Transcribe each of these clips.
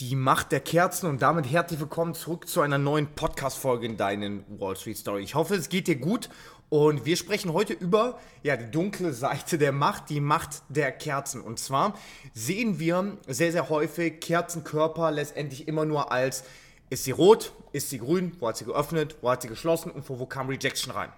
Die Macht der Kerzen und damit herzlich willkommen zurück zu einer neuen Podcast-Folge in deinen Wall Street Story. Ich hoffe, es geht dir gut und wir sprechen heute über ja, die dunkle Seite der Macht, die Macht der Kerzen. Und zwar sehen wir sehr, sehr häufig Kerzenkörper letztendlich immer nur als ist sie rot, ist sie grün, wo hat sie geöffnet, wo hat sie geschlossen und wo, kam Rejection rein.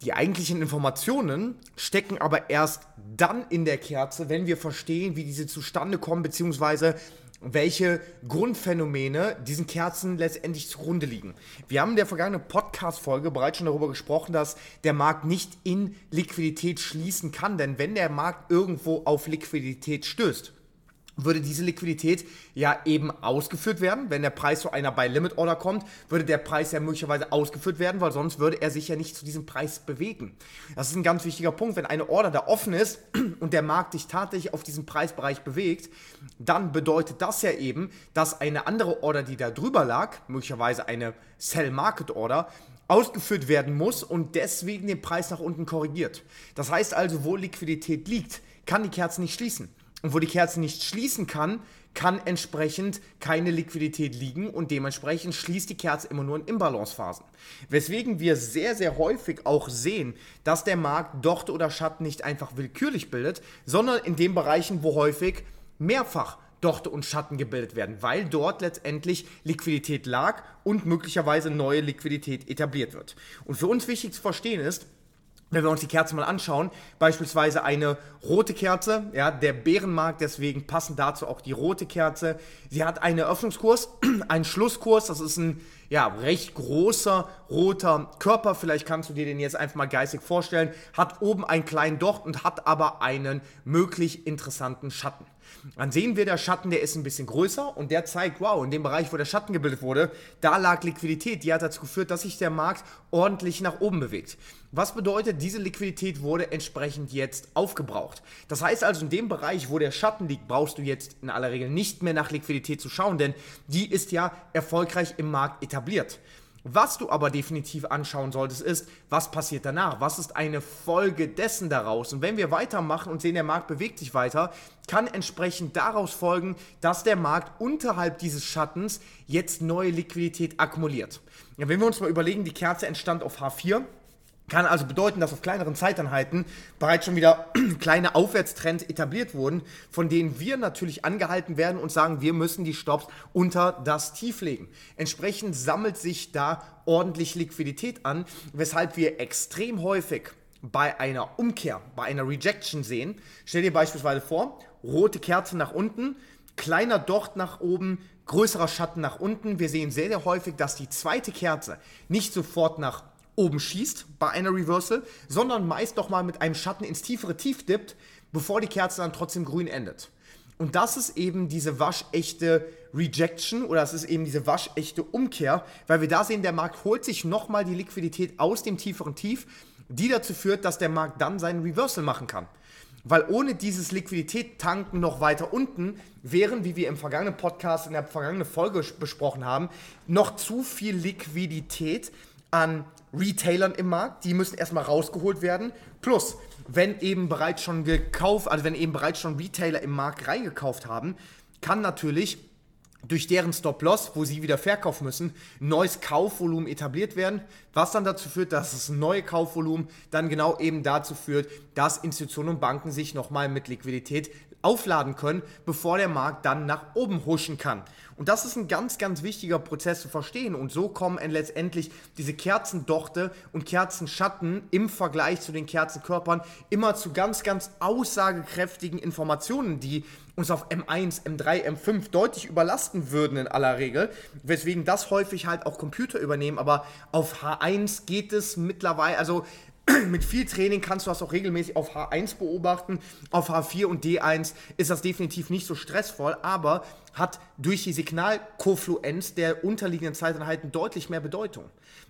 Die eigentlichen Informationen stecken aber erst dann in der Kerze, wenn wir verstehen, wie diese zustande kommen, beziehungsweise welche Grundphänomene diesen Kerzen letztendlich zugrunde liegen. Wir haben in der vergangenen Podcast-Folge bereits schon darüber gesprochen, dass der Markt nicht in Liquidität schließen kann, denn wenn der Markt irgendwo auf Liquidität stößt, würde diese Liquidität ja eben ausgeführt werden. Wenn der Preis zu einer Buy-Limit-Order kommt, würde der Preis ja möglicherweise ausgeführt werden, weil sonst würde er sich ja nicht zu diesem Preis bewegen. Das ist ein ganz wichtiger Punkt. Wenn eine Order da offen ist und der Markt sich tatsächlich auf diesem Preisbereich bewegt, dann bedeutet das ja eben, dass eine andere Order, die da drüber lag, möglicherweise eine Sell-Market-Order, ausgeführt werden muss und deswegen den Preis nach unten korrigiert. Das heißt also, wo Liquidität liegt, kann die Kerze nicht schließen. Und wo die Kerze nicht schließen kann, kann entsprechend keine Liquidität liegen und dementsprechend schließt die Kerze immer nur in Imbalancephasen. Weswegen wir sehr, sehr häufig auch sehen, dass der Markt Dochte oder Schatten nicht einfach willkürlich bildet, sondern in den Bereichen, wo häufig mehrfach Dochte und Schatten gebildet werden, weil dort letztendlich Liquidität lag und möglicherweise neue Liquidität etabliert wird. Und für uns wichtig zu verstehen ist, wenn wir uns die Kerze mal anschauen, beispielsweise eine rote Kerze, ja, der Bärenmarkt, deswegen passen dazu auch die rote Kerze. Sie hat einen Eröffnungskurs, einen Schlusskurs, das ist ein ja, recht großer roter Körper, vielleicht kannst du dir den jetzt einfach mal geistig vorstellen, hat oben einen kleinen Docht und hat aber einen möglich interessanten Schatten. Dann sehen wir, der Schatten, der ist ein bisschen größer und der zeigt, wow, in dem Bereich, wo der Schatten gebildet wurde, da lag Liquidität, die hat dazu geführt, dass sich der Markt ordentlich nach oben bewegt. Was bedeutet, diese Liquidität wurde entsprechend jetzt aufgebraucht. Das heißt also, in dem Bereich, wo der Schatten liegt, brauchst du jetzt in aller Regel nicht mehr nach Liquidität zu schauen, denn die ist ja erfolgreich im Markt etabliert. Was du aber definitiv anschauen solltest, ist, was passiert danach? Was ist eine Folge dessen daraus? Und wenn wir weitermachen und sehen, der Markt bewegt sich weiter, kann entsprechend daraus folgen, dass der Markt unterhalb dieses Schattens jetzt neue Liquidität akkumuliert. Ja, wenn wir uns mal überlegen, die Kerze entstand auf H4 kann also bedeuten, dass auf kleineren Zeiteinheiten bereits schon wieder kleine Aufwärtstrends etabliert wurden, von denen wir natürlich angehalten werden und sagen, wir müssen die Stops unter das Tief legen. Entsprechend sammelt sich da ordentlich Liquidität an, weshalb wir extrem häufig bei einer Umkehr, bei einer Rejection sehen. Stell dir beispielsweise vor, rote Kerze nach unten, kleiner Docht nach oben, größerer Schatten nach unten. Wir sehen sehr, sehr häufig, dass die zweite Kerze nicht sofort nach oben schießt bei einer Reversal, sondern meist doch mal mit einem Schatten ins tiefere Tief dippt, bevor die Kerze dann trotzdem grün endet. Und das ist eben diese waschechte Rejection oder das ist eben diese waschechte Umkehr, weil wir da sehen, der Markt holt sich nochmal die Liquidität aus dem tieferen Tief, die dazu führt, dass der Markt dann seinen Reversal machen kann. Weil ohne dieses Liquidität-Tanken noch weiter unten wären, wie wir im vergangenen Podcast, in der vergangenen Folge besprochen haben, noch zu viel Liquidität an Retailern im Markt, die müssen erstmal rausgeholt werden. Plus, wenn eben bereits schon gekauft, also wenn eben bereits schon Retailer im Markt reingekauft haben, kann natürlich durch deren Stop-Loss, wo sie wieder verkaufen müssen, neues Kaufvolumen etabliert werden, was dann dazu führt, dass das neue Kaufvolumen dann genau eben dazu führt, dass Institutionen und Banken sich nochmal mit Liquidität aufladen können, bevor der Markt dann nach oben huschen kann. Und das ist ein ganz, ganz wichtiger Prozess zu verstehen. Und so kommen letztendlich diese Kerzendochte und Kerzenschatten im Vergleich zu den Kerzenkörpern immer zu ganz, ganz aussagekräftigen Informationen, die uns auf M1, M3, M5 deutlich überlasten würden in aller Regel, weswegen das häufig halt auch Computer übernehmen, aber auf H1 geht es mittlerweile, also mit viel Training kannst du das auch regelmäßig auf H1 beobachten. Auf H4 und D1 ist das definitiv nicht so stressvoll, aber hat durch die Signalkofluenz der unterliegenden Zeiteinheiten deutlich mehr Bedeutung.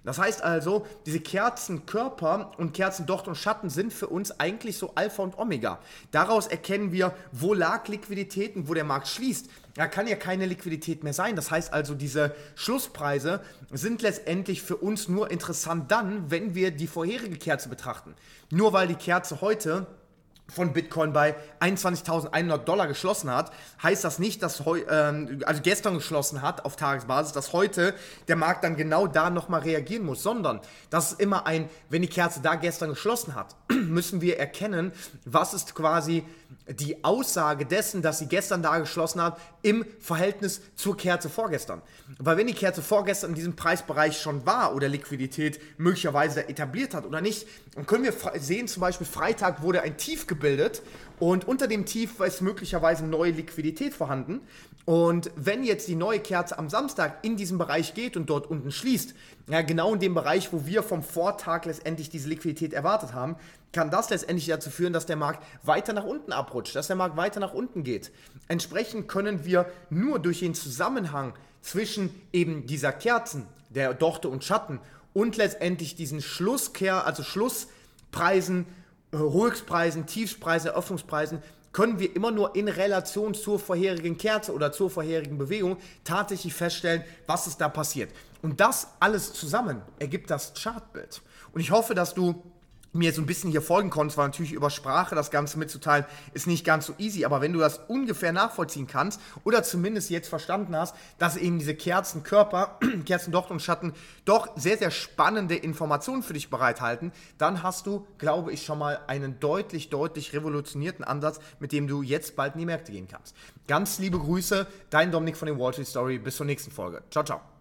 Das heißt also, diese Kerzenkörper und Kerzendocht und Schatten sind für uns eigentlich so Alpha und Omega. Daraus erkennen wir, wo lag Liquidität und wo der Markt schließt. Da kann ja keine Liquidität mehr sein. Das heißt also, diese Schlusspreise sind letztendlich für uns nur interessant dann, wenn wir die vorherige Kerze betrachten. Nur weil die Kerze heute von Bitcoin bei 21.100 Dollar geschlossen hat, heißt das nicht, dass heu, ähm, also gestern geschlossen hat auf Tagesbasis, dass heute der Markt dann genau da nochmal reagieren muss, sondern das ist immer ein, wenn die Kerze da gestern geschlossen hat, müssen wir erkennen, was ist quasi die Aussage dessen, dass sie gestern da geschlossen hat, im Verhältnis zur Kerze vorgestern. Weil wenn die Kerze vorgestern in diesem Preisbereich schon war oder Liquidität möglicherweise etabliert hat oder nicht, dann können wir sehen, zum Beispiel Freitag wurde ein Tief gebildet und unter dem Tief ist möglicherweise neue Liquidität vorhanden. Und wenn jetzt die neue Kerze am Samstag in diesem Bereich geht und dort unten schließt, ja, genau in dem Bereich, wo wir vom Vortag letztendlich diese Liquidität erwartet haben, kann das letztendlich dazu führen, dass der Markt weiter nach unten abrutscht, dass der Markt weiter nach unten geht. Entsprechend können wir nur durch den Zusammenhang zwischen eben dieser Kerzen, der Dochte und Schatten und letztendlich diesen Schlusskehr, also Schlusspreisen, Höchstpreisen, Tiefspreisen, Eröffnungspreisen, können wir immer nur in Relation zur vorherigen Kerze oder zur vorherigen Bewegung tatsächlich feststellen, was ist da passiert. Und das alles zusammen ergibt das Chartbild. Und ich hoffe, dass du mir so ein bisschen hier folgen konntest, weil natürlich über Sprache das Ganze mitzuteilen ist nicht ganz so easy, aber wenn du das ungefähr nachvollziehen kannst oder zumindest jetzt verstanden hast, dass eben diese Kerzenkörper, Kerzendocht und Schatten doch sehr, sehr spannende Informationen für dich bereithalten, dann hast du, glaube ich, schon mal einen deutlich, deutlich revolutionierten Ansatz, mit dem du jetzt bald in die Märkte gehen kannst. Ganz liebe Grüße, dein Dominik von der Wall Street Story, bis zur nächsten Folge. Ciao, ciao.